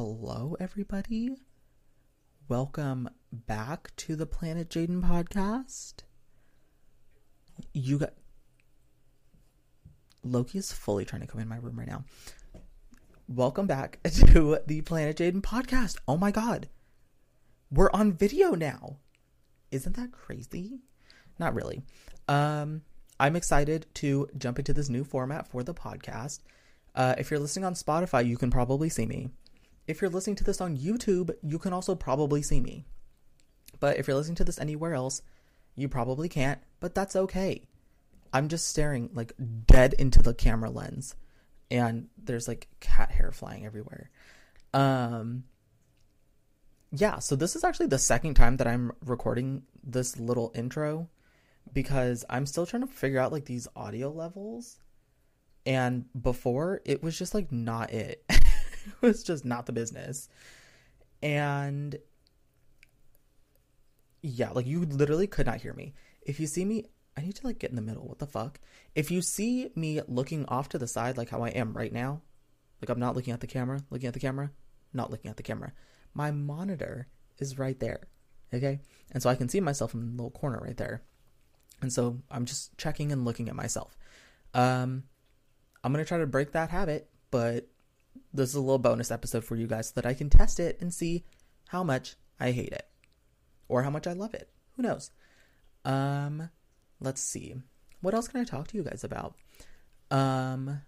Hello, everybody. Welcome back to the Planet Jaden podcast. You got Loki is fully trying to come in my room right now. Welcome back to the Planet Jaden podcast. Oh my god. We're on video now. Isn't that crazy? Not really. Um I'm excited to jump into this new format for the podcast. Uh, if you're listening on Spotify, you can probably see me. If you're listening to this on YouTube, you can also probably see me. But if you're listening to this anywhere else, you probably can't, but that's okay. I'm just staring like dead into the camera lens and there's like cat hair flying everywhere. Um yeah, so this is actually the second time that I'm recording this little intro because I'm still trying to figure out like these audio levels. And before it was just like not it. was just not the business. And yeah, like you literally could not hear me. If you see me, I need to like get in the middle. What the fuck? If you see me looking off to the side like how I am right now, like I'm not looking at the camera, looking at the camera, not looking at the camera. My monitor is right there. Okay? And so I can see myself in the little corner right there. And so I'm just checking and looking at myself. Um I'm going to try to break that habit, but this is a little bonus episode for you guys so that I can test it and see how much I hate it or how much I love it. Who knows? Um, let's see. What else can I talk to you guys about? Um,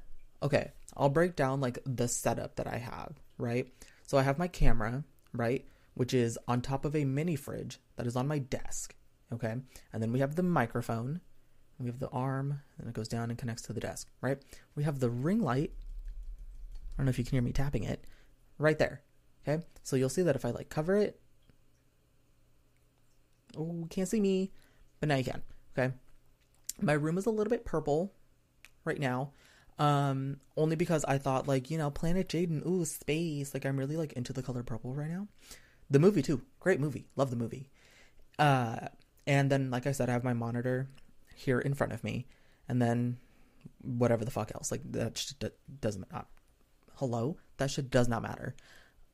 okay, I'll break down like the setup that I have, right? So I have my camera, right, which is on top of a mini fridge that is on my desk, okay? And then we have the microphone, we have the arm, and it goes down and connects to the desk, right? We have the ring light. I don't know if you can hear me tapping it, right there. Okay, so you'll see that if I like cover it, oh, can't see me, but now you can. Okay, my room is a little bit purple right now, um, only because I thought like you know Planet Jaden, ooh space, like I'm really like into the color purple right now. The movie too, great movie, love the movie. Uh, and then like I said, I have my monitor here in front of me, and then whatever the fuck else. Like that just doesn't not. Hello, that shit does not matter.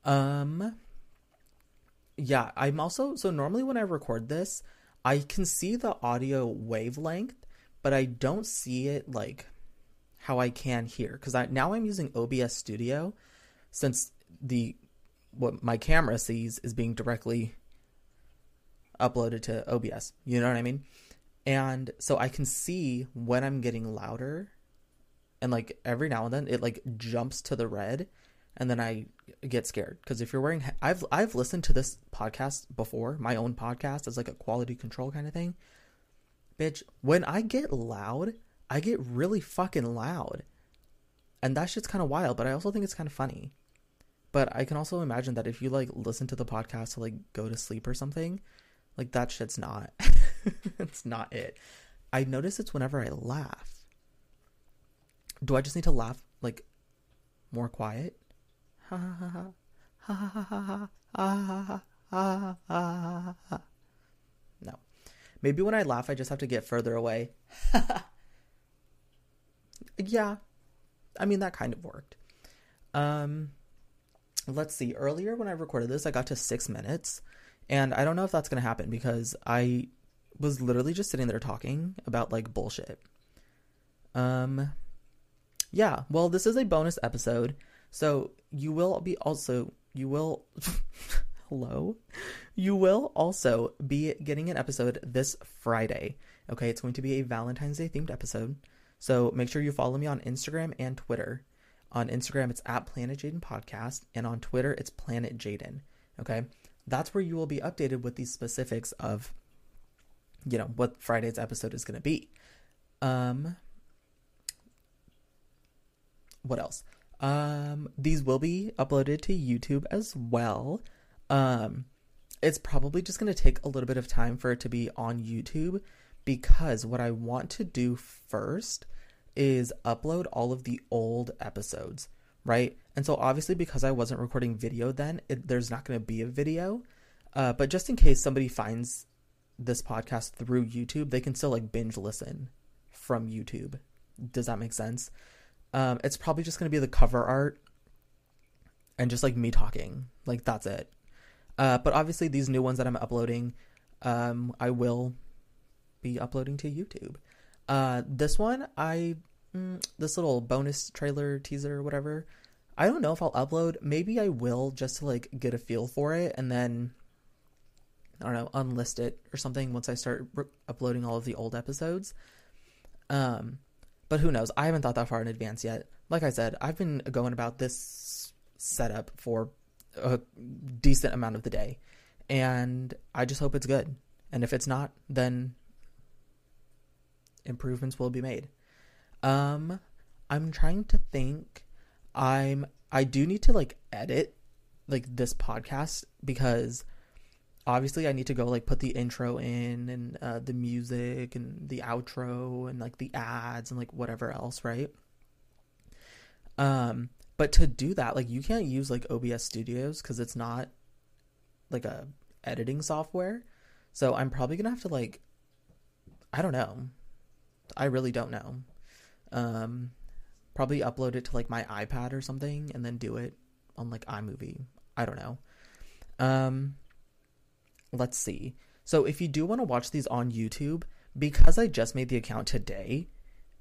Um. Yeah, I'm also so normally when I record this, I can see the audio wavelength, but I don't see it like how I can here because I now I'm using OBS Studio since the what my camera sees is being directly uploaded to OBS. You know what I mean? And so I can see when I'm getting louder and like every now and then it like jumps to the red and then I get scared because if you're wearing I've I've listened to this podcast before, my own podcast as like a quality control kind of thing. Bitch, when I get loud, I get really fucking loud. And that shit's kind of wild, but I also think it's kind of funny. But I can also imagine that if you like listen to the podcast to like go to sleep or something, like that shit's not it's not it. I notice it's whenever I laugh. Do I just need to laugh like more quiet? Ha No. Maybe when I laugh I just have to get further away. yeah. I mean that kind of worked. Um let's see. Earlier when I recorded this I got to 6 minutes and I don't know if that's going to happen because I was literally just sitting there talking about like bullshit. Um yeah, well this is a bonus episode. So you will be also you will hello. You will also be getting an episode this Friday. Okay, it's going to be a Valentine's Day themed episode. So make sure you follow me on Instagram and Twitter. On Instagram it's at Planet Jaden Podcast and on Twitter it's Planet Jaden. Okay? That's where you will be updated with the specifics of you know what Friday's episode is going to be. Um what else? Um these will be uploaded to YouTube as well. Um it's probably just going to take a little bit of time for it to be on YouTube because what I want to do first is upload all of the old episodes, right? And so obviously because I wasn't recording video then, it, there's not going to be a video. Uh, but just in case somebody finds this podcast through YouTube, they can still like binge listen from YouTube. Does that make sense? Um, it's probably just to be the cover art and just like me talking. Like that's it. Uh, but obviously, these new ones that I'm uploading, um, I will be uploading to YouTube. Uh, this one, I mm, this little bonus trailer teaser, whatever. I don't know if I'll upload. Maybe I will just to like get a feel for it, and then I don't know, unlist it or something once I start re- uploading all of the old episodes. Um, but who knows? I haven't thought that far in advance yet. Like I said, I've been going about this setup for a decent amount of the day, and I just hope it's good. And if it's not, then improvements will be made. Um, I'm trying to think. I'm I do need to like edit like this podcast because obviously I need to go like put the intro in and uh, the music and the outro and like the ads and like whatever else, right? Um, but to do that, like you can't use like OBS Studios because it's not like a editing software. So I'm probably gonna have to like, I don't know, I really don't know. Um, probably upload it to like my iPad or something and then do it on like iMovie. I don't know. Um, let's see. So if you do want to watch these on YouTube, because I just made the account today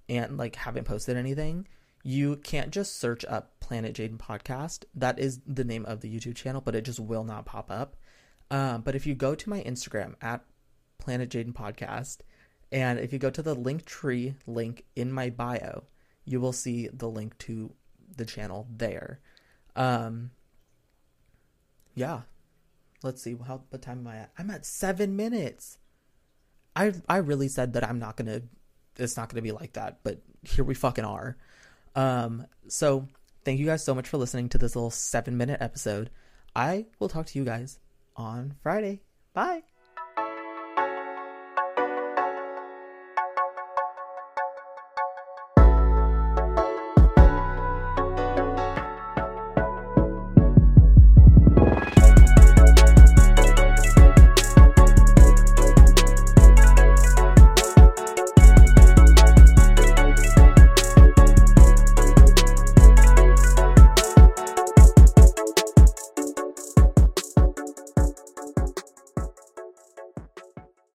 and like haven't posted anything, you can't just search up Planet Jaden podcast. That is the name of the YouTube channel, but it just will not pop up. Um, but if you go to my Instagram at Planet Jaden podcast, and if you go to the Linktree link in my bio, you will see the link to the channel there. Um, yeah, let's see how what time am I at? I'm at seven minutes. I I really said that I'm not gonna. It's not gonna be like that, but here we fucking are. Um, so thank you guys so much for listening to this little seven minute episode. I will talk to you guys on Friday. Bye.